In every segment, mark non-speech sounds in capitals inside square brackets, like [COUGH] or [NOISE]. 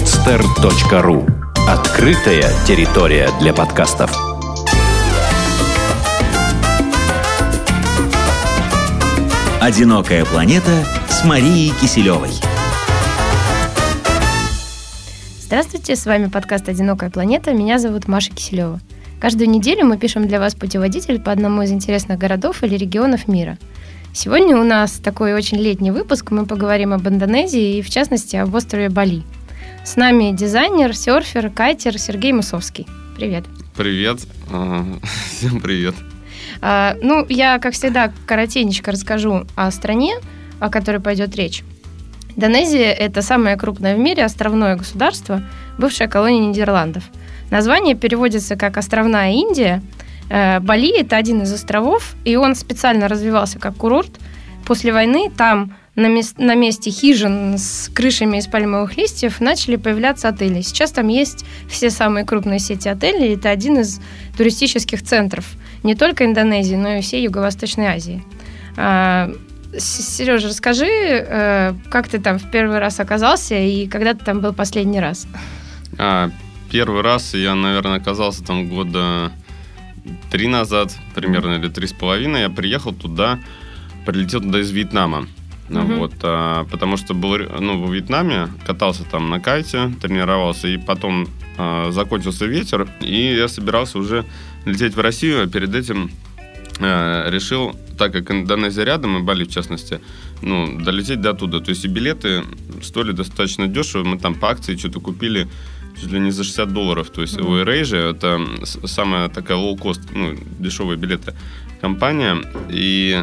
podster.ru Открытая территория для подкастов. «Одинокая планета» с Марией Киселевой. Здравствуйте, с вами подкаст «Одинокая планета». Меня зовут Маша Киселева. Каждую неделю мы пишем для вас путеводитель по одному из интересных городов или регионов мира. Сегодня у нас такой очень летний выпуск. Мы поговорим об Индонезии и, в частности, об острове Бали. С нами дизайнер, серфер, кайтер Сергей Мусовский. Привет. Привет. [LAUGHS] Всем привет. А, ну, я, как всегда, коротенечко расскажу о стране, о которой пойдет речь. Индонезия – это самое крупное в мире островное государство, бывшая колония Нидерландов – Название переводится как «Островная Индия». Э, Бали – это один из островов, и он специально развивался как курорт. После войны там на, мест, на месте хижин с крышами из пальмовых листьев начали появляться отели. Сейчас там есть все самые крупные сети отелей. Это один из туристических центров не только Индонезии, но и всей Юго-Восточной Азии. А, Сережа, расскажи, э, как ты там в первый раз оказался и когда ты там был последний раз? А, первый раз я, наверное, оказался там года три назад, примерно, или три с половиной. Я приехал туда, прилетел туда из Вьетнама. Mm-hmm. Вот, а, потому что был ну, в Вьетнаме, катался там на кайте, тренировался, и потом а, закончился ветер, и я собирался уже лететь в Россию, а перед этим а, решил, так как Индонезия рядом, и Бали в частности, ну, долететь до туда. То есть и билеты стоили достаточно дешево, мы там по акции что-то купили чуть ли не за 60 долларов. То есть mm-hmm. у AirAsia это самая такая low-cost, ну, дешевые билеты компания. И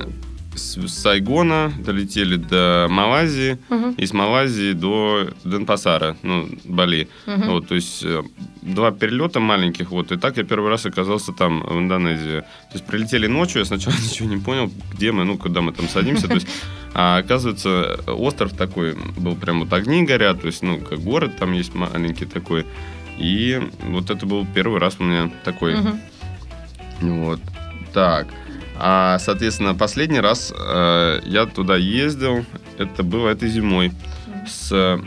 с Сайгона долетели до Малайзии, uh-huh. и с Малайзии до Денпасара, ну, Бали. Uh-huh. Вот, то есть э, два перелета маленьких, вот, и так я первый раз оказался там, в Индонезии. То есть прилетели ночью, я сначала [LAUGHS] ничего не понял, где мы, ну, куда мы там садимся, то есть, [LAUGHS] а оказывается, остров такой, был прям вот огни горят, то есть, ну, как город там есть маленький такой, и вот это был первый раз у меня такой. Uh-huh. Вот. Так. А, соответственно, последний раз э, я туда ездил, это было этой зимой, с, э,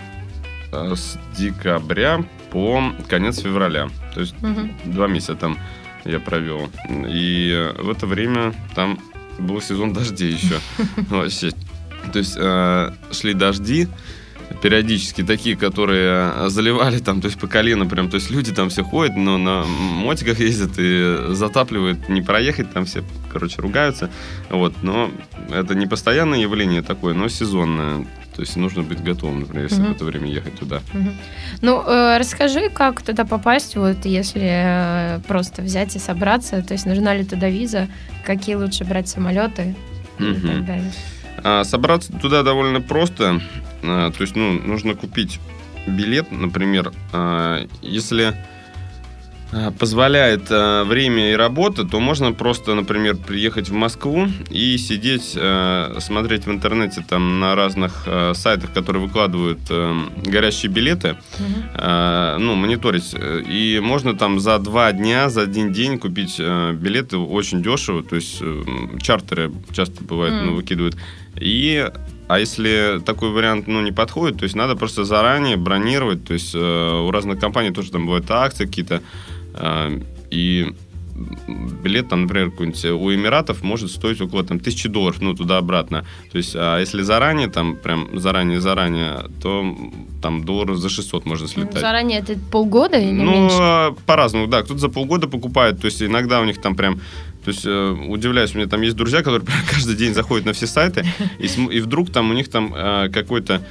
с декабря по конец февраля. То есть угу. два месяца там я провел. И в это время там был сезон дождей еще. [LAUGHS] Вообще. То есть э, шли дожди, периодически такие, которые э, заливали там, то есть по колено прям, то есть люди там все ходят, но на мотиках ездят и затапливают, не проехать, там все, короче, ругаются, вот, но это не постоянное явление такое, но сезонное. То есть нужно быть готовым, например, если uh-huh. в это время ехать туда. Uh-huh. Ну, э, расскажи, как туда попасть, вот если э, просто взять и собраться, то есть нужна ли туда виза, какие лучше брать самолеты uh-huh. и так далее. А, собраться туда довольно просто. А, то есть, ну, нужно купить билет, например, а, если позволяет э, время и работа, то можно просто, например, приехать в Москву и сидеть, э, смотреть в интернете там на разных э, сайтах, которые выкладывают э, горящие билеты, э, ну, мониторить. И можно там за два дня, за один день купить э, билеты очень дешево, то есть э, чартеры часто бывает, mm-hmm. ну, выкидывают. И а если такой вариант ну, не подходит, то есть надо просто заранее бронировать. То есть э, у разных компаний тоже там бывают акции какие-то. Э, и билет, там, например, какой-нибудь у Эмиратов может стоить около там, тысячи долларов, ну, туда-обратно. То есть, а если заранее, там, прям заранее-заранее, то там долларов за 600 можно слетать. Заранее это полгода или ну, меньше? Ну, по-разному, да. Кто-то за полгода покупает, то есть иногда у них там прям то есть э, удивляюсь, у меня там есть друзья, которые [LAUGHS] каждый день заходят на все сайты, и, и вдруг там у них там э, какой-то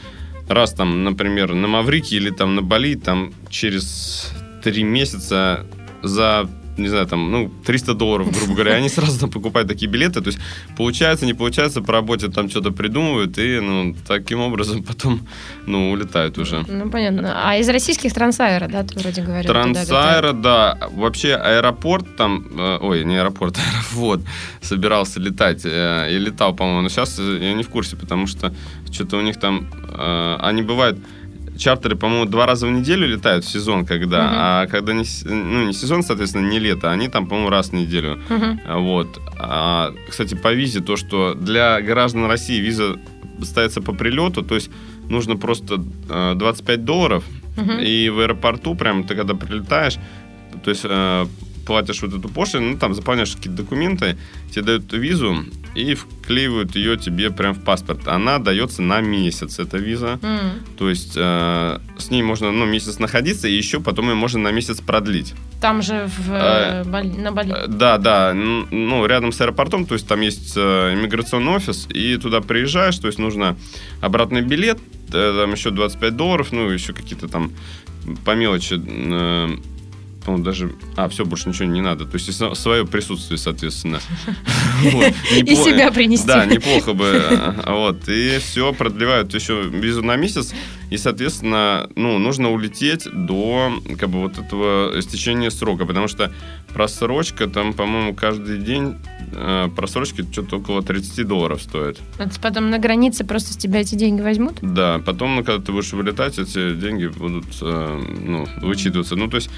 раз там, например, на Маврике или там на Бали, там через три месяца за не знаю, там, ну, 300 долларов, грубо говоря, они сразу там покупают такие билеты, то есть получается, не получается, по работе там что-то придумывают, и, ну, таким образом потом, ну, улетают уже. Ну, понятно. А из российских Трансайра, да, ты вроде говорил? Трансайра, да. Вообще аэропорт там, э, ой, не аэропорт, [LAUGHS] аэрофлот собирался летать, э, и летал, по-моему, но сейчас я не в курсе, потому что что-то у них там, э, они бывают чартеры, по-моему, два раза в неделю летают в сезон, когда, uh-huh. а когда не, ну, не сезон, соответственно, не лето, они там, по-моему, раз в неделю. Uh-huh. Вот. А, кстати, по визе то, что для граждан России виза ставится по прилету, то есть нужно просто 25 долларов Мгм. И в аэропорту, прям ты когда прилетаешь, то есть э, платишь вот эту пошлину, ну, там заполняешь какие-то документы, тебе дают визу и вклеивают ее тебе прям в паспорт. Она дается на месяц, эта виза. М. То есть э, с ней можно ну, месяц находиться, и еще потом ее можно на месяц продлить. Там же в, А, э, Бали- на Бали. Э, Да, да, ну, рядом с аэропортом, то есть там есть э, иммиграционный офис, и туда приезжаешь, то есть нужно обратный билет, э, там еще 25 долларов, ну, еще какие-то там по мелочи, э, по-моему, даже... А, все, больше ничего не надо. То есть свое присутствие, соответственно. [LAUGHS] [LAUGHS] И себя принести. Да, неплохо бы. э, Вот. И все, продлевают еще визу на месяц. И, соответственно, ну, нужно улететь до как бы вот этого истечения срока. Потому что просрочка там, по-моему, каждый день э, просрочки что-то около 30 долларов стоит. Это потом на границе просто с тебя эти деньги возьмут? Да, потом, ну, когда ты будешь вылетать, эти деньги будут э, ну, вычитываться. Ну, то есть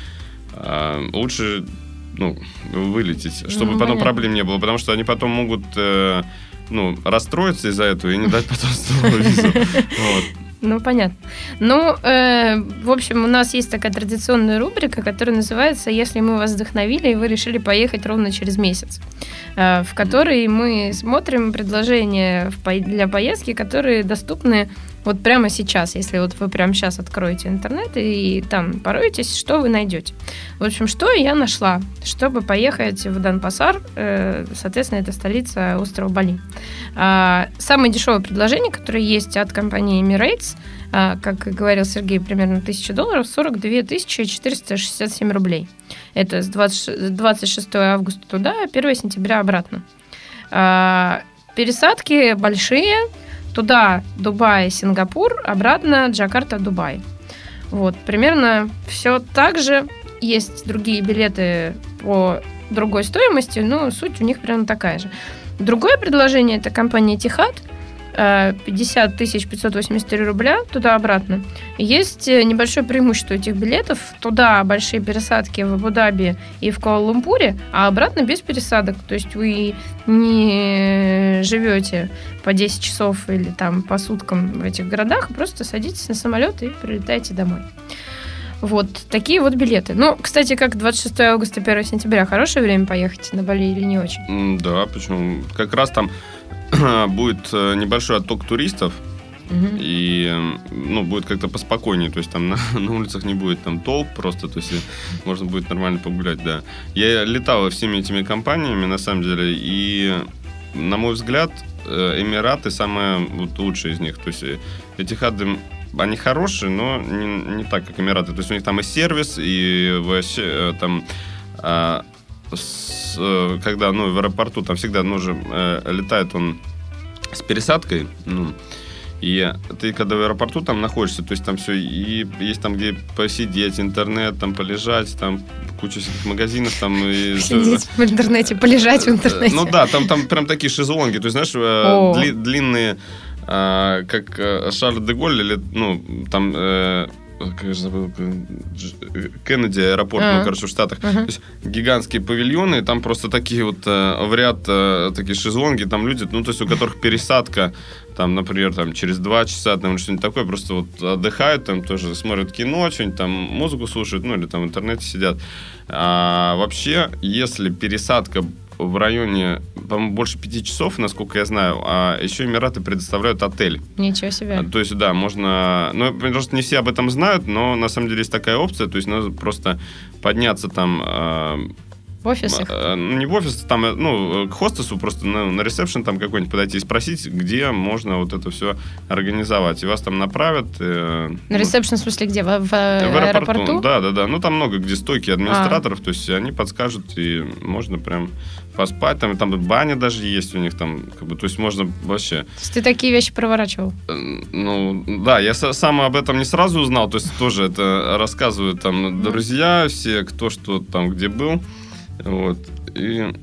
э, лучше ну, вылететь, чтобы Ну, потом понятно. проблем не было, потому что они потом могут э, ну, расстроиться из-за этого и не дать потом визу. Ну, понятно. Ну, э, в общем, у нас есть такая традиционная рубрика, которая называется «Если мы вас вдохновили, и вы решили поехать ровно через месяц», э, в которой мы смотрим предложения в для поездки, которые доступны вот прямо сейчас, если вот вы прямо сейчас откроете интернет и там пороетесь, что вы найдете. В общем, что я нашла, чтобы поехать в Дан-Пасар, э, соответственно, это столица острова Бали. А, Самое дешевое предложение, которое есть от компании Emirates, а, как говорил Сергей, примерно 1000 долларов, 42 467 рублей. Это с 20 26 августа туда, 1 сентября обратно. А, Пересадки большие, туда Дубай, Сингапур, обратно Джакарта, Дубай. Вот, примерно все так же. Есть другие билеты по другой стоимости, но суть у них примерно такая же. Другое предложение это компания Тихат. Э, 50 583 рубля туда-обратно. Есть э, небольшое преимущество этих билетов. Туда большие пересадки в Абу-Даби и в Куала-Лумпуре, а обратно без пересадок. То есть вы не живете по 10 часов или там по суткам в этих городах, просто садитесь на самолет и прилетаете домой. Вот такие вот билеты. Ну, кстати, как 26 августа, 1 сентября, хорошее время поехать на Бали или не очень? Да, почему? Как раз там [CLEARS THROAT] будет э, небольшой отток туристов, Мгм. и э, ну, будет как-то поспокойнее, то есть там [LAUGHS] на, на улицах не будет там толп просто, то есть и можно будет нормально погулять, да. Я летал всеми этими компаниями, на самом деле, и, на мой взгляд, э, Эмираты самые вот, лучшие из них, то есть э, Этихады они хорошие, но не, не так, как Эмираты. То есть у них там и сервис, и вообще э, там а, с, э, когда ну, в аэропорту там всегда нужен э, летает он с пересадкой, ну, и ты когда в аэропорту там находишься, то есть там все, и есть там где посидеть, интернет, там полежать, там куча всяких магазинов, там и... [LAUGHS] Сидеть в интернете, полежать в интернете. Ну да, там, там прям такие шезлонги, то есть, знаешь, э, О. дли- длинные, а, как э, Шарль де Голль, или, ну, там, э, как же забыл, э, э, Кеннеди аэропорт, А. ну, короче, в Штатах. Мгм. То есть гигантские павильоны, там просто такие вот э, в ряд э, такие шезлонги, там люди, ну, то есть у которых пересадка, там, например, там, через два часа, там, или что-нибудь такое, просто вот отдыхают, там, тоже смотрят кино, что-нибудь там, музыку слушают, ну, или там в интернете сидят. А вообще, если пересадка в районе, по-моему, больше пяти часов, насколько я знаю, а еще Эмираты предоставляют отель. Ничего себе. А, То есть, да, можно... Ну, просто не все об этом знают, но на самом деле есть такая опция, то есть надо просто подняться там... а, В офисах. а, ну, не в офис, там, э, ну, к хостесу просто на, на ресепшн там какой-нибудь подойти и спросить, где можно вот это все организовать. И вас там направят. э, На ресепшн, в смысле, где? В, в в аэропорту? А. Да, да, да. Ну, там много где стойки администраторов, то есть они подскажут, и можно прям поспать. Там, там баня даже есть у них там, как бы, то есть можно вообще... То есть ты такие вещи проворачивал? Э, Ну, да, я са- сам об этом не сразу узнал, то есть тоже это рассказывают там друзья все, кто что там где был. Вот. И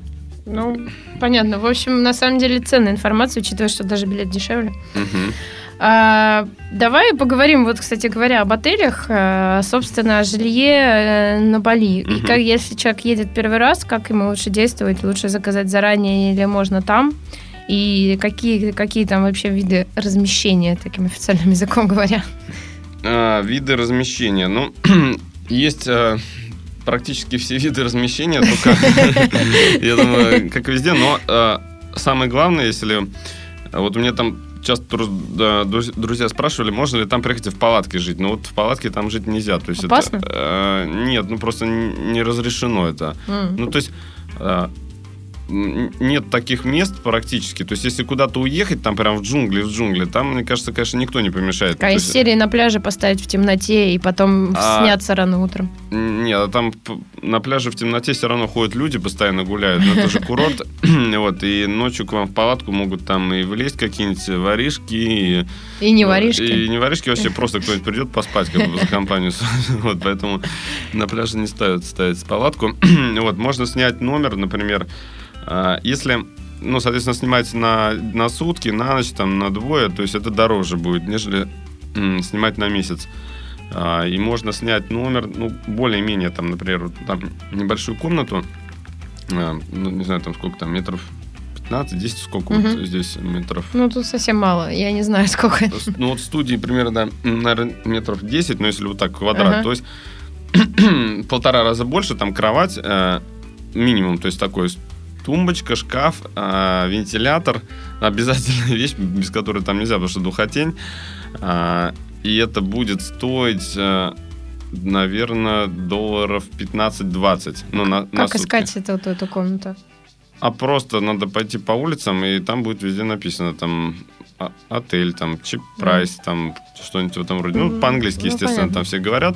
Ну, понятно. В общем, на самом деле ценная информация, учитывая, что даже билет дешевле. мгм. А, давай поговорим, вот, кстати говоря, об отелях, а, собственно, о жилье э, на Бали. И Мгм. как, если человек едет первый раз, как ему лучше действовать? Лучше заказать заранее или можно там? И какие, какие там вообще виды размещения, таким официальным [LAUGHS] языком говоря? а, виды размещения. Ну, [CLEARS THROAT] есть а, практически все виды размещения, только, [LAUGHS] я думаю, как везде, но а, самое главное, если... Вот у меня там часто друзья спрашивали, можно ли там приехать в палатке жить. Но вот в палатке там жить нельзя. То есть Опасно? Это, э, нет, ну просто не разрешено это. Mm. Ну, то есть э, нет таких мест практически. То есть, если куда-то уехать, там прям в джунгли, в джунгли, там, мне кажется, конечно, никто не помешает. Такая из серии на пляже поставить в темноте и потом а... сняться рано утром. Нет, а там на пляже в темноте все равно ходят люди, постоянно гуляют. Но это же курорт. [CLEARS THROAT] вот, и ночью к вам в палатку могут там и влезть какие-нибудь воришки. И, и не воришки. И не воришки, вообще [LAUGHS] просто кто-нибудь придет поспать как бы за компанию. [LAUGHS] вот, поэтому на пляже не ставят ставить палатку. [CLEARS THROAT] вот, можно снять номер, например, а, если, ну, соответственно, снимать на, на сутки, на ночь, там, на двое, то есть это дороже будет, нежели снимать на месяц. А, и можно снять номер, ну, более-менее, там, например, там небольшую комнату, а, ну, не знаю, там сколько там, метров 15, 10, сколько угу. вот здесь метров? Ну, тут совсем мало, я не знаю, [LAUGHS] сколько. Ну, вот в студии примерно, наверное, метров 10, но если вот так квадрат, ага. то есть [CLEARS THROAT] полтора раза больше, там кровать э, минимум, то есть такой тумбочка, шкаф, э, вентилятор. Обязательная [LAUGHS] вещь, без которой там нельзя, потому что духотень. Э, и это будет стоить, э, наверное, долларов 15-20. Ну, на, как на искать эту, эту, эту комнату? А просто надо пойти по улицам, и там будет везде написано, там, отель, там, чип прайс, mm. там, что-нибудь в этом роде. Ну, по-английски, ну, естественно, понятно. там все говорят.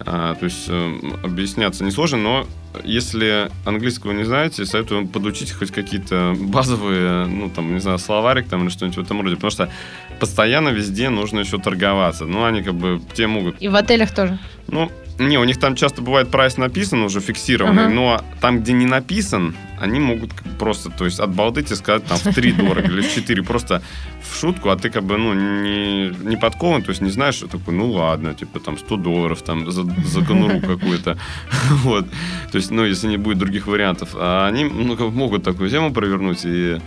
А, то есть э, объясняться несложно, но если английского не знаете, советую подучить хоть какие-то базовые, ну, там, не знаю, словарик там или что-нибудь в этом роде, потому что постоянно везде нужно еще торговаться. Ну, они как бы, те могут... И в отелях тоже? Ну, не, у них там часто бывает прайс написан уже фиксированный, uh-huh. но там, где не написан, они могут просто, то есть от балды тебе сказать там в 3 [LAUGHS] дорого или в 4, просто в шутку, а ты как бы, ну, не, не подкован, то есть не знаешь, что такое, ну ладно, типа там 100 долларов там за, за конуру [LAUGHS] какую-то, [LAUGHS] вот, то есть, ну, если не будет других вариантов, а они, ну, могут такую тему провернуть, и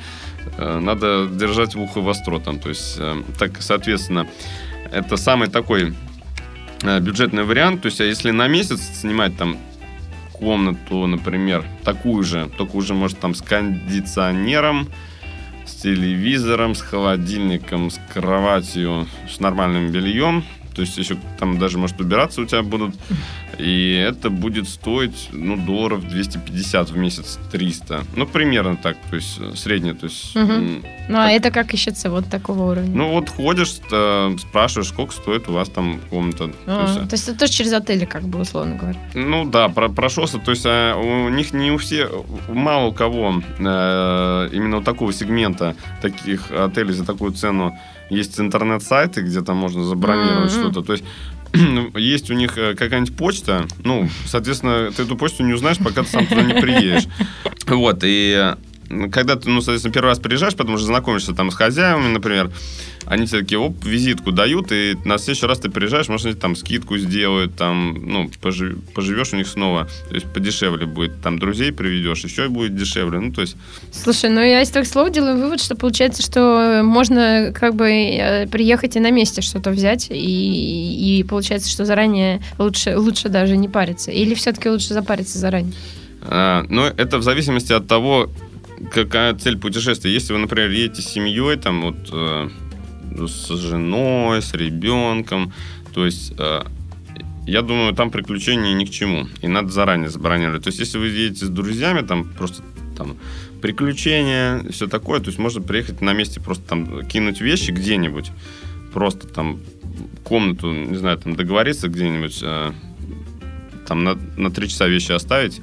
э, надо держать ухо востро там, то есть, э, так, соответственно, это самый такой Э, бюджетный вариант. То есть, а если на месяц снимать там комнату, например, такую же, только уже, может, там с кондиционером, с телевизором, с холодильником, с кроватью, с нормальным бельем, то есть еще там даже, может, убираться у тебя будут. И это будет стоить, ну, долларов 250 в месяц, 300. Ну, примерно так, то есть э, среднее. То есть, угу. Ну, а это как ищется вот такого уровня? Ну, вот ходишь, э, спрашиваешь, сколько стоит у вас там комната. А, то, есть, то есть это тоже через отели, как бы, условно говоря? Ну, да, про прошелся. То есть а, у них не у всех, мало у кого э, именно у такого сегмента таких отелей за такую цену есть интернет-сайты, где там можно забронировать mm-hmm. что-то. То есть [CLEARS THROAT] есть у них э, какая-нибудь почта, ну, соответственно, ты эту почту не узнаешь, пока ты сам туда не приедешь. [LAUGHS] Вот, и когда ты, ну, соответственно, первый раз приезжаешь, потому что знакомишься там с хозяевами, например, они тебе такие, оп, визитку дают, и на следующий раз ты приезжаешь, может, они там скидку сделают, там, ну, пожив, поживешь у них снова, то есть подешевле будет, там, друзей приведешь, еще будет дешевле, ну, то есть... Слушай, ну, я из твоих слов делаю вывод, что получается, что можно как бы э, приехать и на месте что-то взять, и, и получается, что заранее лучше, лучше даже не париться, или все-таки лучше запариться заранее? А, ну, это в зависимости от того, какая цель путешествия. Если вы, например, едете с семьей, там вот э, с женой, с ребенком, то есть э, я думаю, там приключения ни к чему. И надо заранее забронировать. То есть, если вы едете с друзьями, там просто там приключения, все такое, то есть можно приехать на месте, просто там кинуть вещи где-нибудь, просто там комнату, не знаю, там договориться где-нибудь, э, там на, на три часа вещи оставить,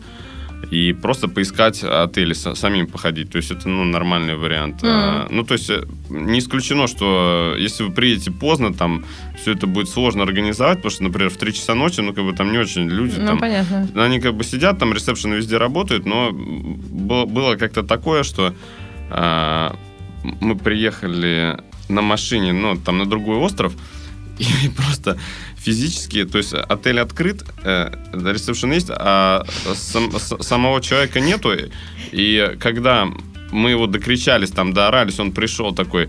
и просто поискать отели, самим походить. То есть это ну, нормальный вариант. Mm. Ну, то есть э, не исключено, что если вы приедете поздно, там все это будет сложно организовать, потому что, например, в 3 часа ночи, ну, как бы там не очень люди. Ну, там, понятно. Они как бы сидят, там ресепшены везде работают, но было, было как-то такое, что а, мы приехали на машине, ну, там на другой остров, [LAUGHS] и просто физически, то есть отель открыт, э, ресепшн есть, а сам, самого человека нету. И когда мы его докричались, там, доорались, он пришел такой,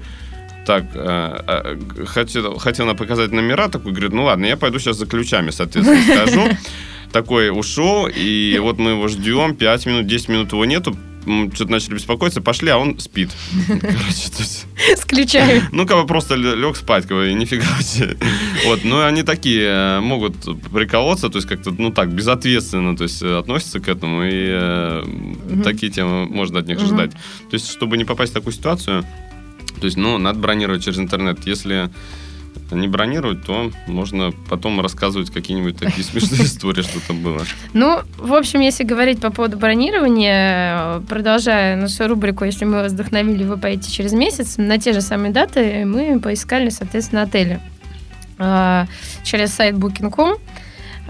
так, э, э, хотел, хотел нам показать номера, такой, говорит, ну ладно, я пойду сейчас за ключами, соответственно, скажу. [LAUGHS] Такой ушел, и вот мы его ждем, 5 минут, 10 минут его нету, что-то начали беспокоиться, пошли, а он спит. С ключами. ну, как бы просто лег спать, как бы, и нифига себе. Вот, но они такие э, могут приколоться, то есть как-то, ну так, безответственно, то есть э, относятся к этому, и э, такие темы можно от них ждать. То есть, чтобы не попасть в такую ситуацию, то есть, ну, надо бронировать через интернет. Если не бронировать, то можно потом рассказывать какие-нибудь такие смешные истории, что там было. Ну, в общем, если говорить по поводу бронирования, продолжая нашу рубрику, если мы вас вдохновили, вы поедете через месяц, на те же самые даты мы поискали, соответственно, отели э, через сайт Booking.com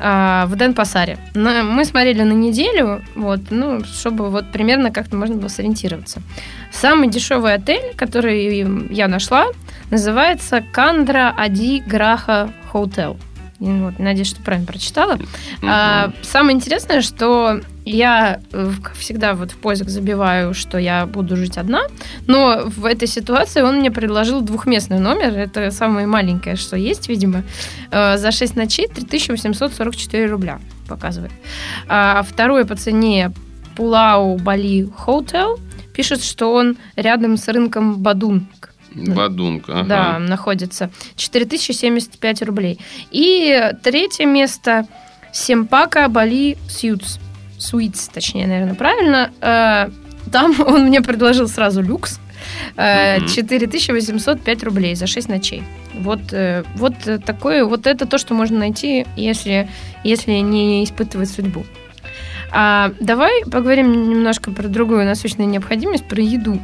э, в Денпасаре. На- Мы смотрели на неделю, вот, ну, чтобы вот примерно как-то можно было сориентироваться. Самый дешевый отель, который я нашла, называется Кандра Ади Граха Хоутел. И Вот, надеюсь, что правильно прочитала. А, Мгм. самое интересное, что я э, всегда вот в поиск забиваю, что я буду жить одна, но в этой ситуации он мне предложил двухместный номер, это самое маленькое, что есть, видимо, Э, за 6 ночей 3844 рубля показывает. А второй по цене Пулау Бали Hotel пишет, что он рядом с рынком Бадун. Бадунг, ага. Да, находится. 4075 рублей. И третье место Семпака Бали Сьютс. Суитс, точнее, наверное, правильно. Э, Там [LAUGHS] он мне предложил сразу люкс. Э, Мгм. 4805 рублей за 6 ночей. Вот, э, вот э, такое, вот это то, что можно найти, если, если не испытывать судьбу. А, давай поговорим немножко про другую насущную необходимость, про еду.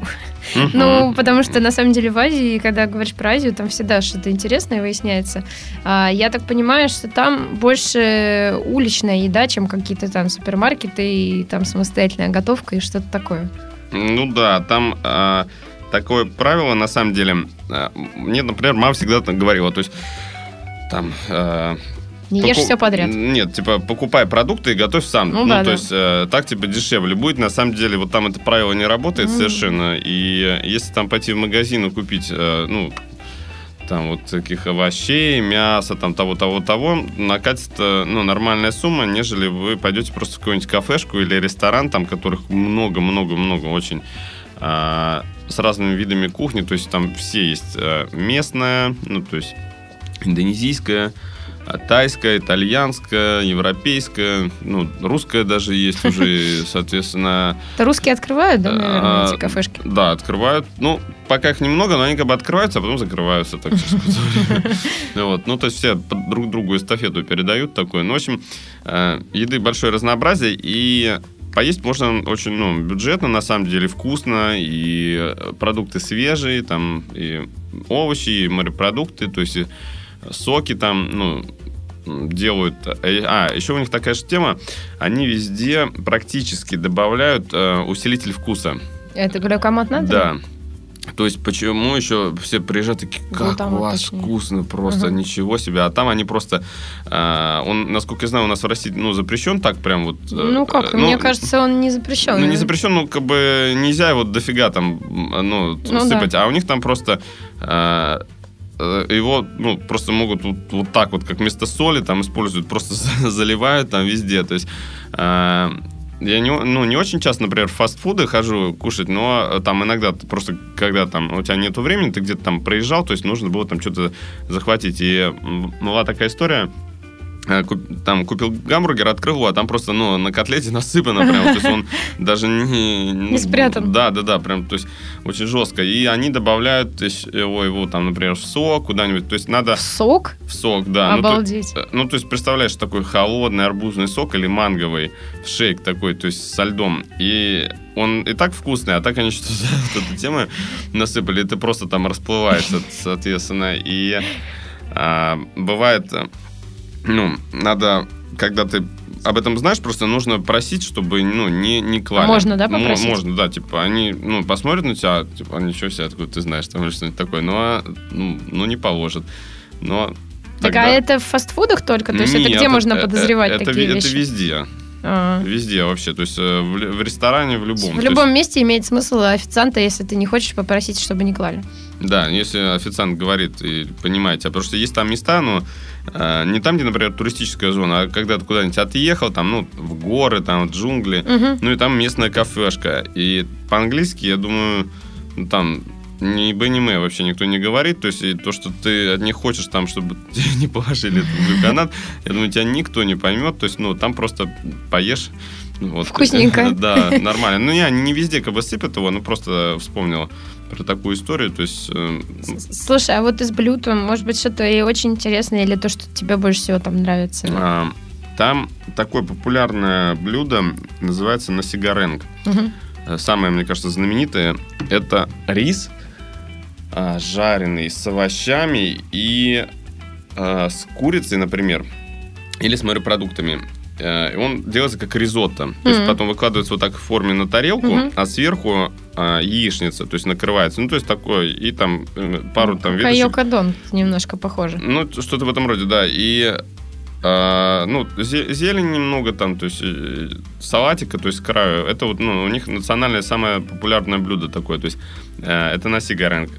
Ну, потому что на самом деле в Азии, когда говоришь про Азию, там всегда что-то интересное выясняется. А, я так понимаю, что там больше уличная еда, чем какие-то там супермаркеты и там самостоятельная готовка и что-то такое. Ну да, там а, такое правило, на самом деле, а, мне, например, мама всегда говорила, то есть там... Не ешь Поку- все подряд. Нет, типа, покупай продукты и готовь сам. Ну Ну, да, то да. есть, э, так, типа, дешевле будет. На самом деле, вот там это правило не работает Мгм. совершенно. И э, если там пойти в магазин и купить, э, ну, там вот таких овощей, мяса, там того, того, того, накатится, ну, нормальная сумма, нежели вы пойдете просто в какую-нибудь кафешку или ресторан, там, которых много-много-много очень а, с разными видами кухни, то есть там все есть э, местная, ну, то есть индонезийская, тайская, итальянская, европейская, ну, русская даже есть уже, [LAUGHS] соответственно, Это русские открывают, да, наверное, а, эти кафешки? да, открывают. Ну, пока их немного, но они как бы открываются, а потом закрываются, так. [LAUGHS] Вот. Ну, то есть все друг другу эстафету передают такое. Ну, в общем, э, еды большое разнообразие, и поесть можно очень, ну, бюджетно, на самом деле, вкусно, и продукты свежие, там, и овощи, и морепродукты, то есть соки там, ну, делают. Э, А, еще у них такая же тема, они везде практически добавляют э, усилитель вкуса. Это глюкомат надо? Да. То есть почему еще все приезжают такие, как Глутамат, у вас точнее. вкусно, просто Ага. ничего себе. А там они просто, а, он, насколько я знаю, у нас в России, ну, запрещен так прям вот. э, Ну как, э, мне кажется, он не запрещен. ну, не запрещен, ну, как бы нельзя его дофига там, ну, Ну, сыпать. А у них там просто э, его, ну, просто могут вот, вот так вот, как вместо соли, там используют, просто [LAUGHS] за- заливают там везде. То есть а, я не, ну, не очень часто, например, в фастфуды хожу кушать, но э, там иногда просто, когда там у тебя нету времени, ты где-то там проезжал, то есть нужно было там что-то захватить. И была такая история, э, там купил гамбургер, открыл его, а там просто, ну, на котлете [LAUGHS] насыпано прям, то есть он даже не... Не спрятан. Да, да, да, прям, то есть очень жестко. И они добавляют ещё его, его там, например, в сок куда-нибудь, то есть надо Сок? в сок, да. Ну, то- Обалдеть. э, Ну, то есть, представляешь, такой холодный арбузный сок или манговый шейк такой, то есть со льдом. И он и так вкусный, а так они что-то [LAUGHS] вот эту тему насыпали, и ты просто там расплываешься, соответственно. И а, бывает, э, ну, надо, когда ты об этом знаешь, просто нужно просить, чтобы, ну, не, не клали. Можно, да, попросить? Можно, да, типа, они, ну, посмотрят на тебя, типа, а ничего себе, откуда ты знаешь, там, или что-нибудь такое, но, ну, ну, не положат. Но Так тогда- а это в фастфудах только? То есть это Нет, где можно э, подозревать это, такие вещи? Это везде. А. Везде вообще. То есть э, в, в ресторане, в любом. В любом месте имеет смысл официанта, если ты не хочешь попросить, чтобы не клали. Да, если официант говорит, и понимаете. а Потому что есть там места, ну, э, не там, где, например, туристическая зона, а когда ты куда-нибудь отъехал, там, ну, в горы, там, в джунгли, Мгм. ну, и там местная кафешка. И по-английски, я думаю, ну, там ни бы, ни мы вообще никто не говорит. То есть и то, что ты от них хочешь там, чтобы [LAUGHS] тебе не положили этот глюконат, я думаю, тебя никто не поймет. То есть, ну, там просто поешь. ну, Вот, Вкусненько. [LAUGHS] Да, нормально. Ну, я не везде как бы сыпят его, но просто вспомнил про такую историю. То есть, э, Слушай, а вот из блюд, может быть, что-то и очень интересное, или то, что тебе больше всего там нравится? а, там такое популярное блюдо называется насигаренг. Мгм. Э, самое, мне кажется, знаменитое это рис, а, жареный с овощами и а, с курицей, например, или с морепродуктами. Э, и Он делается как ризотто. То есть потом выкладывается вот так в форме на тарелку, Мгм. а сверху а, яичница, то есть накрывается. Ну, то есть такое, и там э, пару там веточек. Кайокадон немножко похоже. Ну, что-то в этом роде, да. И а, ну, зе- зелень немного там, то есть э, салатика, то есть краю. Это вот, ну, у них национальное самое популярное блюдо такое. То есть э, это наси гаренг.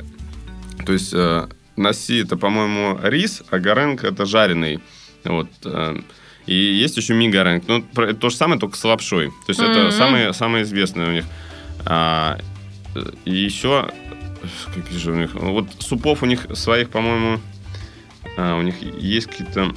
То есть э, наси это, по-моему, рис, а гаренг это жареный. Вот. и есть еще ми гаренг. Ну, это то же самое, только с лапшой. То есть это Мгм. самое, самое известное у них. А, и еще какие же у них? Вот супов у них своих, по-моему, а, у них есть какие-то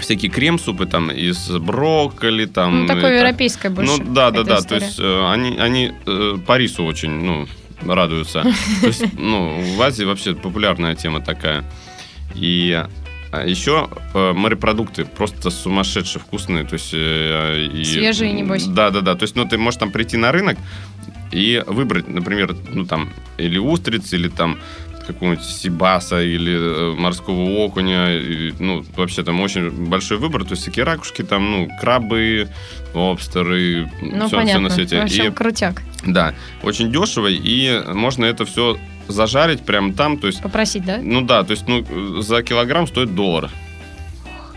всякие крем-супы там из брокколи, там... Ну, такое это- европейское больше. Ну, да, да, да. То история. есть э, они, они э, по рису очень, ну, радуются. [LAUGHS] То есть, ну, в Азии вообще популярная тема такая. И а еще э, морепродукты просто сумасшедшие вкусные. То есть, э, и, Свежие, небось. Да, да, да. То есть, ну, ты можешь там прийти на рынок и выбрать, например, ну, там, или устриц, или там какого-нибудь сибаса или э, морского окуня. И, ну, вообще там очень большой выбор. То есть всякие ракушки, там, ну, крабы, лобстеры, Ну, все, понятно. на свете. В общем, И, крутяк. да, очень дешево, и можно это все зажарить прямо там. То есть, Попросить, да? ну да, то есть, ну, за килограмм стоит доллар.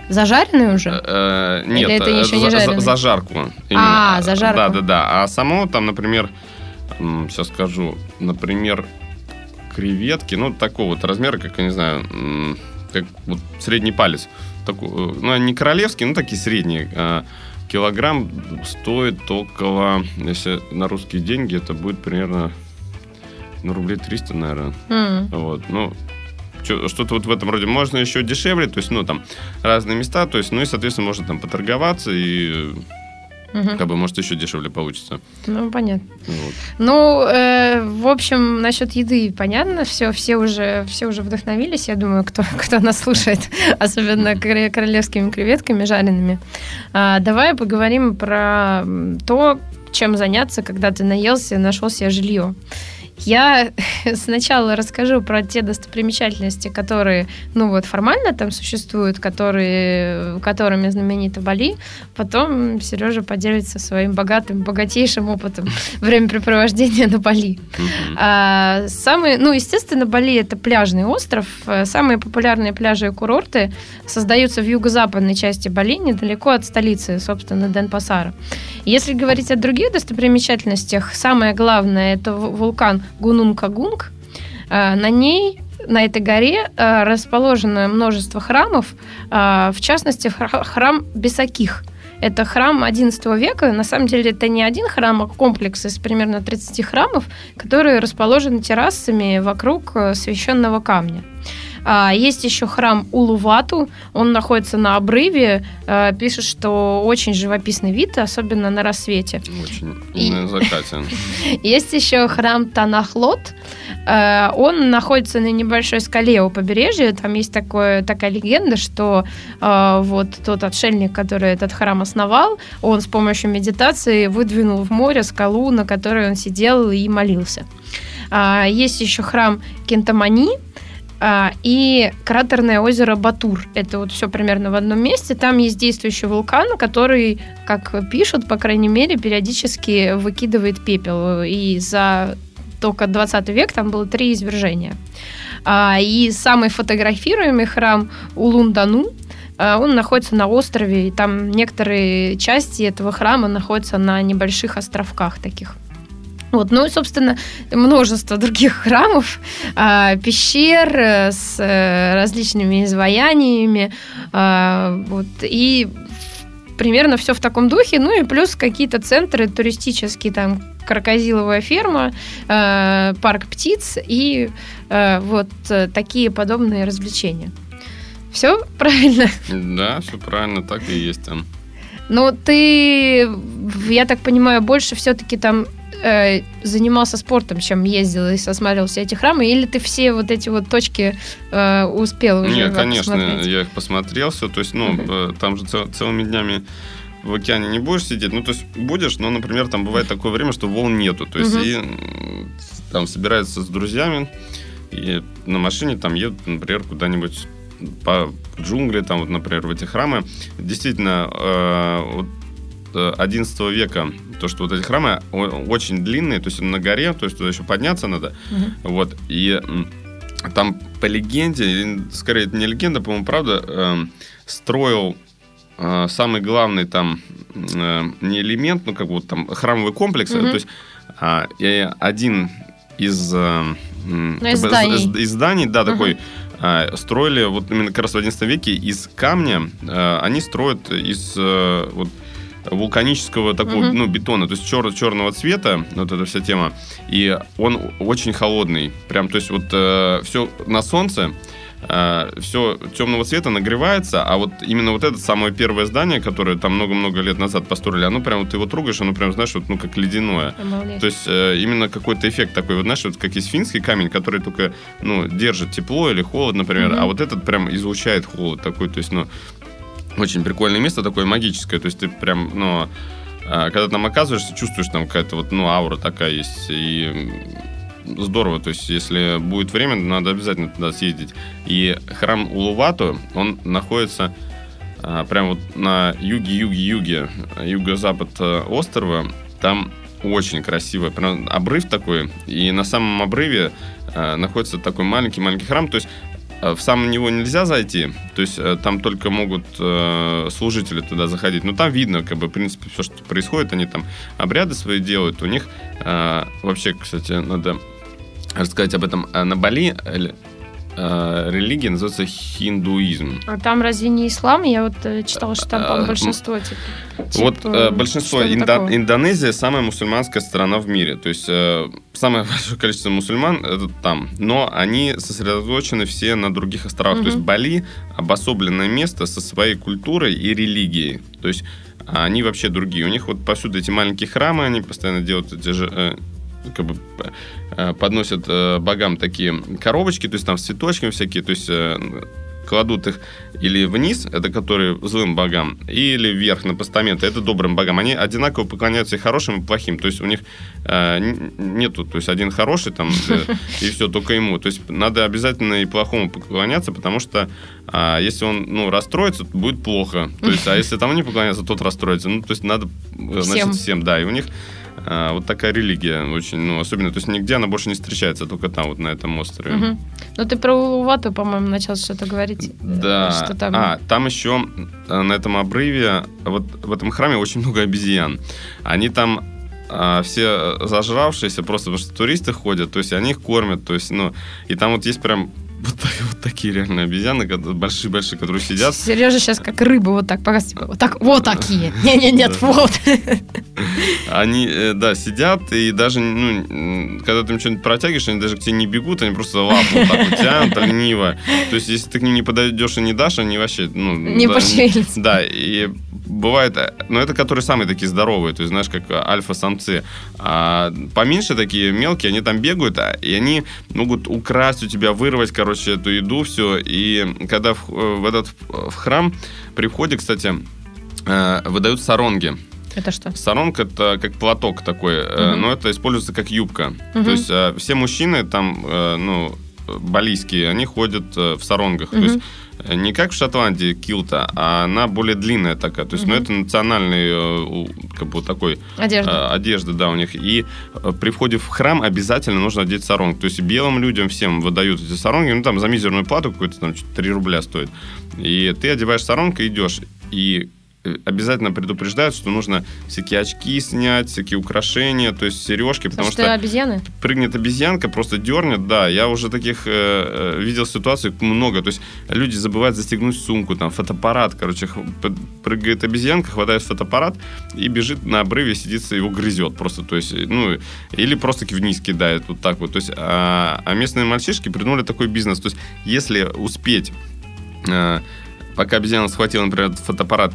Зажаренный уже? Э, Нет, Или это э, еще не за- за- зажарку. А, зажарку. Да, да, да. А само там, например, сейчас скажу, например, креветки, ну, такого вот размера, как, я не знаю, как вот средний палец. Такой, э, ну, не королевские, ну, такие средние. А, Килограмм стоит около, если на русские деньги, это будет примерно, ну, рублей 300, наверное. М. Вот, ну, что-то вот в этом роде. Можно еще дешевле, то есть, ну, там, разные места, то есть, ну, и, соответственно, можно там поторговаться, и, Мгм. как бы, может, еще дешевле получится. Ну, понятно. Вот. Ну, э, в общем, насчет еды понятно, все, все уже, все уже вдохновились, я думаю, кто, [LAUGHS] кто нас слушает, [LAUGHS] особенно королевскими креветками жареными. А, давай поговорим про то, чем заняться, когда ты наелся и нашел себе жилье. Я [LAUGHS] сначала расскажу про те достопримечательности, которые, ну вот, формально там существуют, которые, которыми знаменита Бали. Потом Сережа поделится своим богатым, богатейшим опытом [LAUGHS] времяпрепровождения на Бали. Мгм. А, самые, ну, естественно, Бали это пляжный остров. Самые популярные пляжи и курорты создаются в юго-западной части Бали, недалеко от столицы, собственно, Денпасара. Если говорить о других достопримечательностях, самое главное это ву- вулкан Гунун-Кагунг. А, На ней на этой горе а, расположено множество храмов, а, в частности, хра- храм Бесаких. Это храм XI века. На самом деле это не один храм, а комплекс из примерно 30 храмов, которые расположены террасами вокруг э, священного камня. А, Есть еще храм Улувату, он находится на обрыве, э, пишет, что очень живописный вид, особенно на рассвете. Очень. И- На закате. [LAUGHS] Есть еще храм Танахлот. Э, Он находится на небольшой скале у побережья. Там есть такое, такая легенда, что э, вот тот отшельник, который этот храм основал, он с помощью медитации выдвинул в море скалу, на которой он сидел и молился. А, Есть еще храм Кентамани, а, и кратерное озеро Батур. Это вот все примерно в одном месте. Там есть действующий вулкан, который, как пишут, по крайней мере, периодически выкидывает пепел. И за только 20 век там было три извержения. А, И самый фотографируемый храм Улун-Дану, э, он находится на острове, и там некоторые части этого храма находятся на небольших островках таких. Вот, ну и, собственно, множество других храмов, э, пещер э, с э, различными изваяниями. Э, вот, и примерно все в таком духе. Ну и плюс какие-то центры туристические, там крокозиловая ферма, э, парк птиц и э, вот такие подобные развлечения. Все правильно? Да, все правильно, так и есть там. Ну, ты, я так понимаю, больше все-таки там э, занимался спортом, чем ездил и осматривал все эти храмы, или ты все вот эти вот точки э, успел уже Нет, конечно, посмотреть? я их посмотрел все, то есть, ну, э, там же цел- целыми днями в океане не будешь сидеть, ну, то есть будешь, но, например, там бывает такое время, что волн нету, то есть Мгм. и там собираются с друзьями и на машине там едут, например, куда-нибудь по джунгли, там вот, например, в эти храмы. Действительно, э, вот, 11 века, то, что вот эти храмы очень длинные, то есть на горе, то есть туда еще подняться надо, Мгм. вот, и там по легенде, скорее, это не легенда, по-моему, правда, эм, строил э, самый главный там э, не элемент, ну, как вот там храмовый комплекс, Мгм. то есть и один из, э, Ну, из зданий. из- из зданий, да, Мгм. такой, а, строили вот именно как раз в 11 веке из камня, э, они строят из э, вот вулканического такого, Мгм. ну, бетона, то есть чер- черного цвета, вот эта вся тема, и он очень холодный, прям, то есть вот все на солнце, все темного цвета нагревается, а вот именно вот это самое первое здание, которое там много-много лет назад построили, оно прям, вот ты его трогаешь, оно прям, знаешь, вот, ну, как ледяное. Обалдеть. То есть э, именно какой-то эффект такой, вот знаешь, вот как есть финский камень, который только, ну, держит тепло или холод, например, Мгм. а вот этот прям излучает холод такой, то есть, ну, очень прикольное место, такое магическое, то есть ты прям, ну, а, когда там оказываешься, чувствуешь там какая-то вот, ну, аура такая есть, и здорово, то есть если будет время, надо обязательно туда съездить. И храм Улувату, он находится а, прям вот на юге-юге-юге, юго-запад э, острова, там очень красиво, прям обрыв такой, и на самом обрыве э, находится такой маленький-маленький храм, то есть в сам него нельзя зайти, то есть э, там только могут э, служители туда заходить, но там видно, как бы, в принципе, все, что происходит, они там обряды свои делают, у них э, вообще, кстати, надо рассказать об этом, Э, на Бали э, религия называется хиндуизм. А там разве не ислам? Я вот э, читала, что там, по-моему, А, большинство типа. Вот типа, э, большинство Индо-. Индонезия самая мусульманская страна в мире, то есть э, самое [LAUGHS] большое количество мусульман это там, но они сосредоточены все на других островах. То есть. Бали обособленное место со своей культурой и религией, то есть они вообще другие. У них вот повсюду эти маленькие храмы, они постоянно делают эти же э, как бы э, подносят э, богам такие коробочки, то есть там с цветочками всякие, то есть э, кладут их или вниз, это которые злым богам, или вверх на постаменты, это добрым богам. Они одинаково поклоняются и хорошим, и плохим. То есть у них э, нету, то есть один хороший там, и все, только ему. То есть надо обязательно и плохому поклоняться, потому что а, если он, ну, расстроится, то будет плохо. То есть, а если тому не поклоняться, тот расстроится. Ну, то есть надо, значит, Всем. всем, да. И у них а, вот такая религия очень, ну, особенно, то есть нигде она больше не встречается, только там, вот на этом острове. Мгм. Ну, ты про Улувату, по-моему, начал что-то говорить. э, Да. Что там... А, там еще э, на этом обрыве, вот в этом храме очень много обезьян. Они там а, все зажравшиеся, просто потому что туристы ходят, то есть они их кормят, то есть, ну, и там вот есть прям [LAUGHS] вот, так- вот такие реально обезьяны, большие-большие, которые сидят. Сережа сейчас как рыба вот так показывает. типа, Вот так, вот такие. [LAUGHS] Не-не-нет, вот. [LAUGHS] Они, э, да, сидят, и даже, ну, когда ты им что-нибудь протягиваешь, они даже к тебе не бегут, они просто лапу вот так вот тянут лениво. То есть, если ты к ним не подойдешь и не дашь, они вообще, ну... Не да, пошевелятся. Да, и бывает, э, но это которые самые такие здоровые, то есть, знаешь, как э, альфа-самцы. А поменьше такие мелкие, они там бегают, а- и они могут украсть у тебя, вырвать, короче, эту еду, все. И когда в, в этот в храм при входе, кстати, выдают саронги. Это что? Саронг это как платок такой, Мгм. но это используется как юбка. Мгм. То есть э, все мужчины там, э, ну, балийские, они ходят в саронгах. То Мгм. есть не как в Шотландии килта, а она более длинная такая. То есть, ну, это национальный, как бы, такой... Одежда. одежда, да, у них. И при входе в храм обязательно нужно одеть саронг. То есть, белым людям всем выдают эти саронги, ну, там, за мизерную плату какую-то, там, 3 рубля стоит. И ты одеваешь саронг и идешь. И обязательно предупреждают, что нужно всякие очки снять, всякие украшения, то есть сережки, потому Потому что обезьяны? прыгнет обезьянка, просто дернет, да. Я уже таких э, э, видел ситуаций много. То есть люди забывают застегнуть сумку, там, фотоаппарат, короче, прыгает обезьянка, хватает фотоаппарат и бежит на обрыве, сидится, его грызет просто. То есть, ну, или просто вниз кидает вот так вот. То есть, а, а местные мальчишки придумали такой бизнес. То есть, если успеть, э, пока обезьяна схватила, например, фотоаппарат,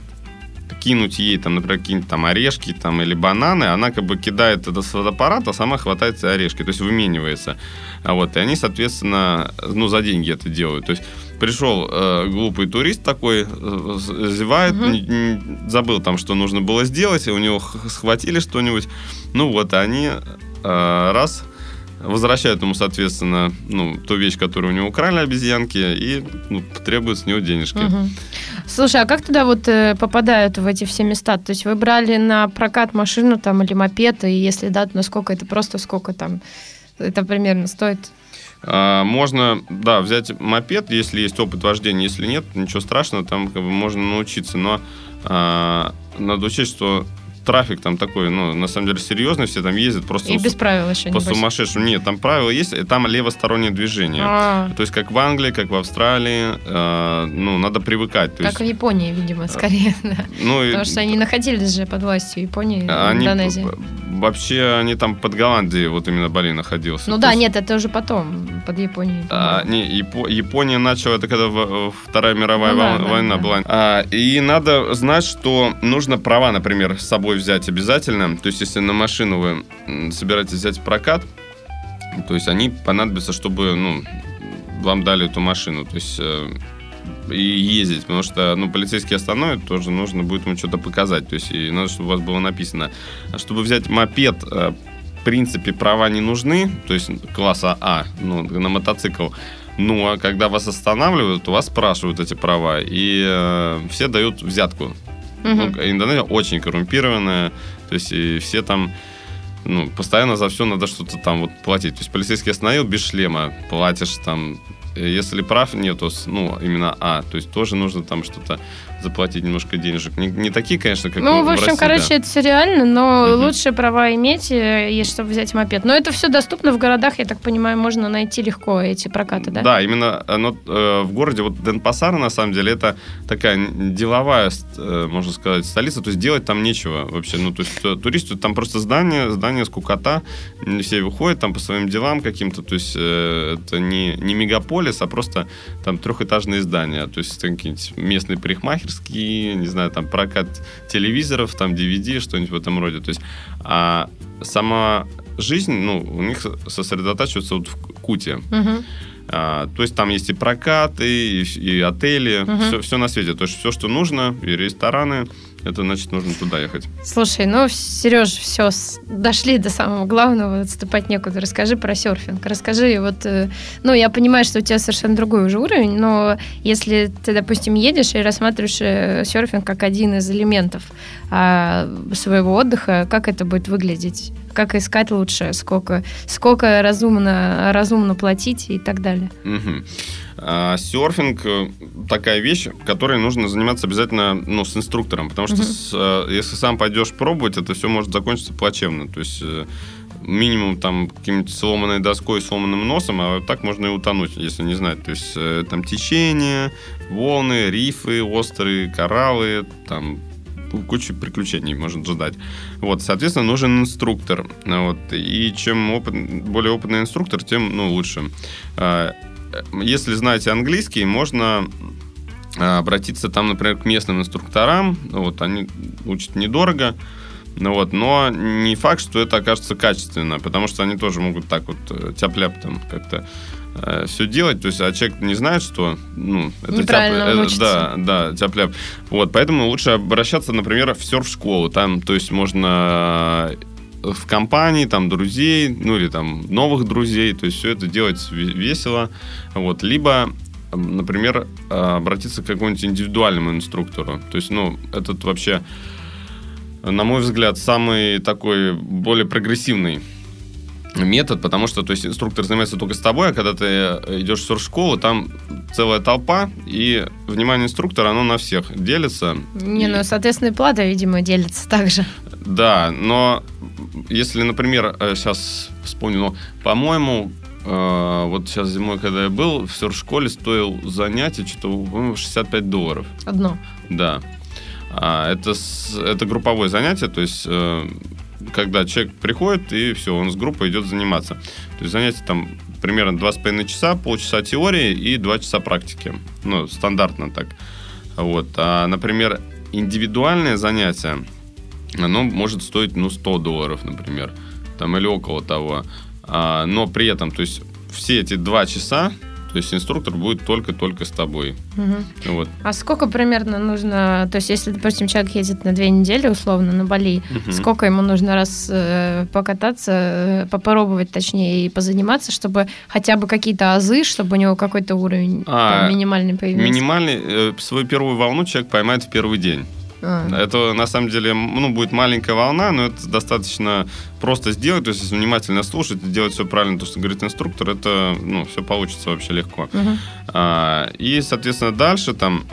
кинуть ей, там, например, какие-нибудь там орешки там, или бананы, она как бы кидает этот фотоаппарат, а сама хватается орешки, то есть выменивается. А вот, и они, соответственно, ну, за деньги это делают. То есть пришел э, глупый турист такой, э, зевает, Мгм. не- не- забыл там, что нужно было сделать, и у него схватили что-нибудь. Ну вот, они э, раз возвращают ему, соответственно, ну, ту вещь, которую у него украли обезьянки, и ну, требуют с него денежки. Мгм. Слушай, а как туда вот э, попадают в эти все места? То есть вы брали на прокат машину там или мопед, и если да, то насколько это просто сколько там это примерно стоит? А, Можно, да, взять мопед, если есть опыт вождения, если нет, ничего страшного, там как бы можно научиться, но а, надо учесть, что трафик там такой, ну, на самом деле серьезный, все там ездят просто И без правил еще по сумасшедшему. Нет, там правила есть, и там левостороннее движение. А, То есть как в Англии, как в Австралии, а, ну, надо привыкать. То как в есть, Японии, видимо, скорее, да. ну, и- Потому что они находились же под властью Японии и они Индонезии. вообще, они там под Голландией, вот именно Бали находился. Ну да, есть- нет, это уже потом, под Японией. А, не, Япо- Япония начала, это когда Вторая мировая Ну вол- да, война да. была. А, и надо знать, что нужно права, например, с собой взять обязательно. То есть, если на машину вы собираетесь взять прокат, то есть они понадобятся, чтобы ну, вам дали эту машину. То есть э, и ездить, потому что, ну, полицейские остановят, тоже нужно будет ему что-то показать, то есть и надо, чтобы у вас было написано. А чтобы взять мопед, э, принципе, права не нужны, то есть класса А, ну, на мотоцикл. Ну, а когда вас останавливают, у вас спрашивают эти права, и э, все дают взятку. Мгм. Ну, Индонезия очень коррумпированная, то есть и все там ну, постоянно за все надо что-то там вот платить. То есть полицейский остановил без шлема, платишь там. Если прав нету, ну, именно А, то есть тоже нужно там что-то заплатить немножко денежек. Не, не такие, конечно, как Ну, в России, общем, да. короче, это все реально, но Мгм. лучше права иметь, э, есть, чтобы взять мопед. Но это все доступно в городах, я так понимаю, можно найти легко эти прокаты, да? Да, именно оно, э, в городе, вот Денпасар, на самом деле, это такая деловая, э, можно сказать, столица, то есть делать там нечего вообще. Ну, то есть э, туристы, там просто здание, здание скукота, все выходят там по своим делам каким-то, то есть э, это не, не мегаполис, а просто там трехэтажные здания, то есть какие-нибудь местные парикмахерские, не знаю, там прокат телевизоров, там DVD, что-нибудь в этом роде, то есть а сама жизнь, ну, у них сосредотачивается вот в Куте. Мгм. А, то есть там есть и прокаты, и, и отели, Мгм. все, на свете. То есть все, что нужно, и рестораны, это значит нужно туда ехать. Слушай, ну, Сереж, все, дошли до самого главного, отступать некуда. Расскажи про серфинг. Расскажи, вот, э, ну, я понимаю, что у тебя совершенно другой уже уровень, но если ты, допустим, едешь и рассматриваешь э, серфинг как один из элементов а, своего отдыха, как это будет выглядеть? Как искать лучше? Сколько, сколько разумно, разумно платить и так далее? Мгм. А, серфинг э, такая вещь, которой нужно заниматься обязательно ну, с инструктором, потому что Мгм. с, э, если сам пойдешь пробовать, это все может закончиться плачевно. То есть э, минимум там каким-нибудь сломанной доской, сломанным носом, а так можно и утонуть, если не знать. То есть там течение, волны, рифы острые, кораллы, там куча приключений может ждать. Вот, соответственно, нужен инструктор. Вот, и чем опыт, более опытный инструктор, тем ну, лучше. Если знаете английский, можно а, обратиться там, например, к местным инструкторам. Вот, они учат недорого. Ну вот, но не факт, что это окажется качественно, потому что они тоже могут так вот э, тяп-ляп там как-то все делать, то есть, а человек не знает, что, ну, это тяп- э, да, да, тяп-ляп. Вот, поэтому лучше обращаться, например, в серф-школу, там, то есть, можно э, в компании, там, друзей, ну, или там новых друзей, то есть, все это делать ве- весело, вот, либо например, обратиться к какому-нибудь индивидуальному инструктору. То есть, ну, этот вообще, на мой взгляд, самый такой более прогрессивный метод, потому что то есть, инструктор занимается только с тобой, а когда ты идешь в суршколу, там целая толпа, и внимание инструктора, оно на всех делится. Не, и... ну, соответственно, и плата, видимо, делится также. Да, но если, например, сейчас э, вспомню, ну, по-моему, э, вот сейчас зимой, когда я был, в суршколе стоил занятие что-то, по-моему, 65 долларов. Одно? Да. А, это, это групповое занятие, то есть э, когда человек приходит, и все, он с группой идет заниматься. То есть занятие там примерно 2,5 часа, полчаса теории и 2 часа практики. Ну, стандартно так. Вот. А, например, индивидуальное занятие, оно может стоить, ну, 100 долларов, например, там, или около того. А, но при этом, то есть все эти два часа то есть инструктор будет только-только с тобой. Угу. Вот. А сколько примерно нужно, то есть если, допустим, человек едет на две недели условно на Бали, угу. сколько ему нужно раз э, покататься, э, попробовать точнее и позаниматься, чтобы хотя бы какие-то азы, чтобы у него какой-то уровень а, там, минимальный появился? Минимальный, э, свою первую волну человек поймает в первый день. А. Это на самом деле ну, будет маленькая волна, но это достаточно просто сделать. То есть, если внимательно слушать, сделать все правильно, то, что говорит инструктор, это ну, все получится вообще легко. Угу. А, и, соответственно, дальше там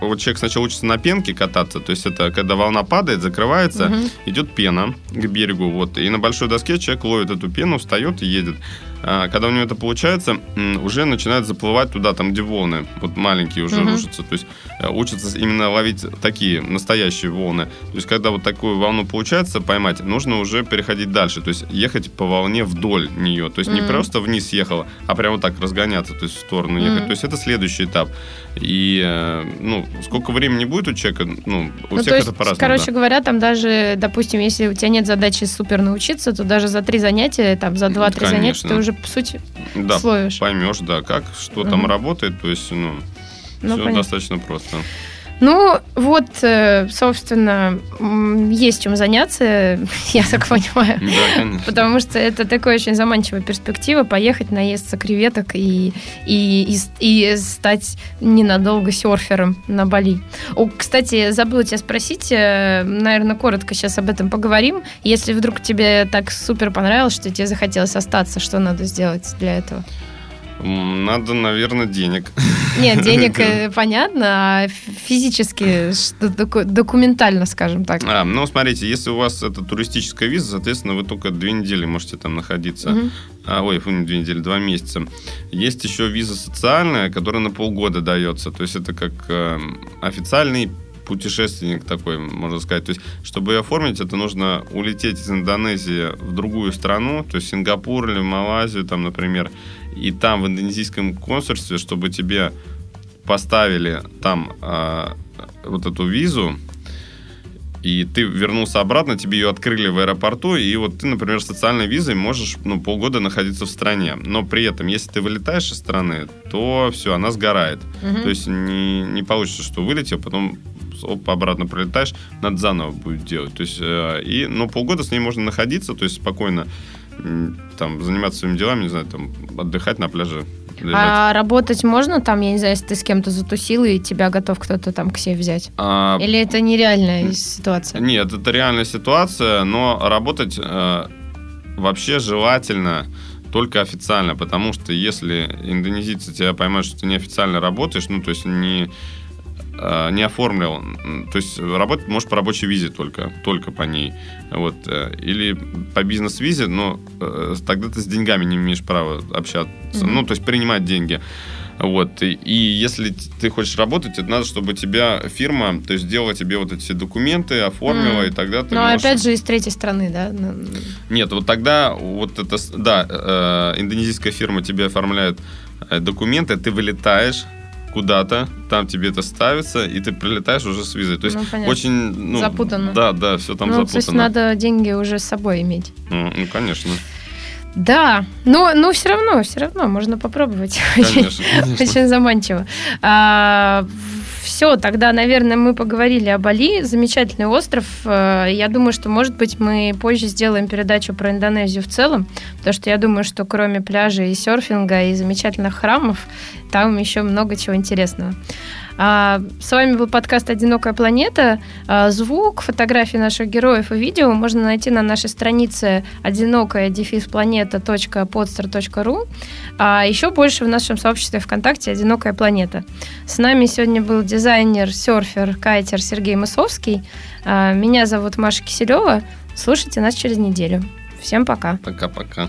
вот человек сначала учится на пенке кататься, то есть это когда волна падает, закрывается, угу. идет пена к берегу, вот, и на большой доске человек ловит эту пену, встает и едет. А, когда у него это получается, уже начинает заплывать туда, там, где волны, вот маленькие уже uh-huh. рушатся. То есть э, учатся именно ловить такие настоящие волны. То есть когда вот такую волну получается поймать, нужно уже переходить дальше. То есть ехать по волне вдоль нее. То есть uh-huh. не просто вниз ехала, а прямо так разгоняться, то есть в сторону ехать. То есть это следующий этап. И, э, ну, сколько времени будет у человека, ну, у ну, всех это по-разному. Короче да. говоря, там даже, допустим, если у тебя нет задачи супер научиться, то даже за три занятия, там, за два-три занятия ты уже уже, по сути, да, словишь. поймешь, да, как, что угу. там работает, то есть, ну, ну все понятно. достаточно просто. Ну, вот, э, собственно, есть чем заняться, [LAUGHS] я так понимаю. Да, конечно. Потому что это такая очень заманчивая перспектива поехать наесться креветок и, и, и, и стать ненадолго серфером на Бали. О, кстати, забыла тебя спросить, э, наверное, коротко сейчас об этом поговорим. Если вдруг тебе так супер понравилось, что тебе захотелось остаться, что надо сделать для этого? Надо, наверное, денег. Нет, денег [LAUGHS] э, понятно, а физически, документально, скажем так. А, ну, смотрите, если у вас это туристическая виза, соответственно, вы только две недели можете там находиться. Угу. А, ой, не две недели, два месяца. Есть еще виза социальная, которая на полгода дается. То есть это как э, официальный путешественник такой, можно сказать. То есть, чтобы ее оформить, это нужно улететь из Индонезии в другую страну, то есть Сингапур или Малайзию, там, например, и там в индонезийском консульстве, чтобы тебе поставили там э, вот эту визу, и ты вернулся обратно, тебе ее открыли в аэропорту, и вот ты, например, с социальной визой можешь ну, полгода находиться в стране. Но при этом, если ты вылетаешь из страны, то все, она сгорает. Угу. То есть не, не получится, что вылетел, потом оп, обратно прилетаешь, надо заново будет делать. То есть, э, и, но полгода с ней можно находиться, то есть спокойно там заниматься своими делами, не знаю, там отдыхать на пляже. Лежать. А работать можно там, я не знаю, если ты с кем-то затусил и тебя готов кто-то там к себе взять? А... Или это нереальная ситуация? Нет, это реальная ситуация, но работать э, вообще желательно только официально, потому что если индонезийцы тебя поймают, что ты неофициально работаешь, ну, то есть не не оформлил, то есть работать может по рабочей визе только, только по ней, вот, э, или по бизнес-визе, но э, тогда ты с деньгами не имеешь права общаться, mm-hmm. ну, то есть принимать деньги. Вот. И, и если ты хочешь работать, это надо, чтобы тебя фирма, то есть сделала тебе вот эти документы, оформила, mm. и тогда ты Но можешь... опять же из третьей страны, да? Ну, Нет, вот тогда вот это, да, э, индонезийская фирма тебе оформляет документы, ты вылетаешь, куда-то, там тебе это ставится, и ты прилетаешь уже с визой. То есть ну, очень... Ну, запутанно. Да, да, все там ну, запутанно. То есть надо деньги уже с собой иметь. Ну, ну конечно. Да, но, но все равно, все равно можно попробовать. Конечно, очень, [LAUGHS] конечно. очень заманчиво. А, все, тогда, наверное, мы поговорили о Бали. Замечательный остров. Э, я думаю, что, может быть, мы позже сделаем передачу про Индонезию в целом, потому что я думаю, что кроме пляжа и серфинга и замечательных храмов, там еще много чего интересного. А, с вами был подкаст «Одинокая планета». А, звук, фотографии наших героев и видео можно найти на нашей странице одинокая планета.podster.ru а еще больше в нашем сообществе ВКонтакте «Одинокая планета». С нами сегодня был дизайнер, серфер, кайтер Сергей Мысовский. А, меня зовут Маша Киселева. Слушайте нас через неделю. Всем пока. Пока-пока.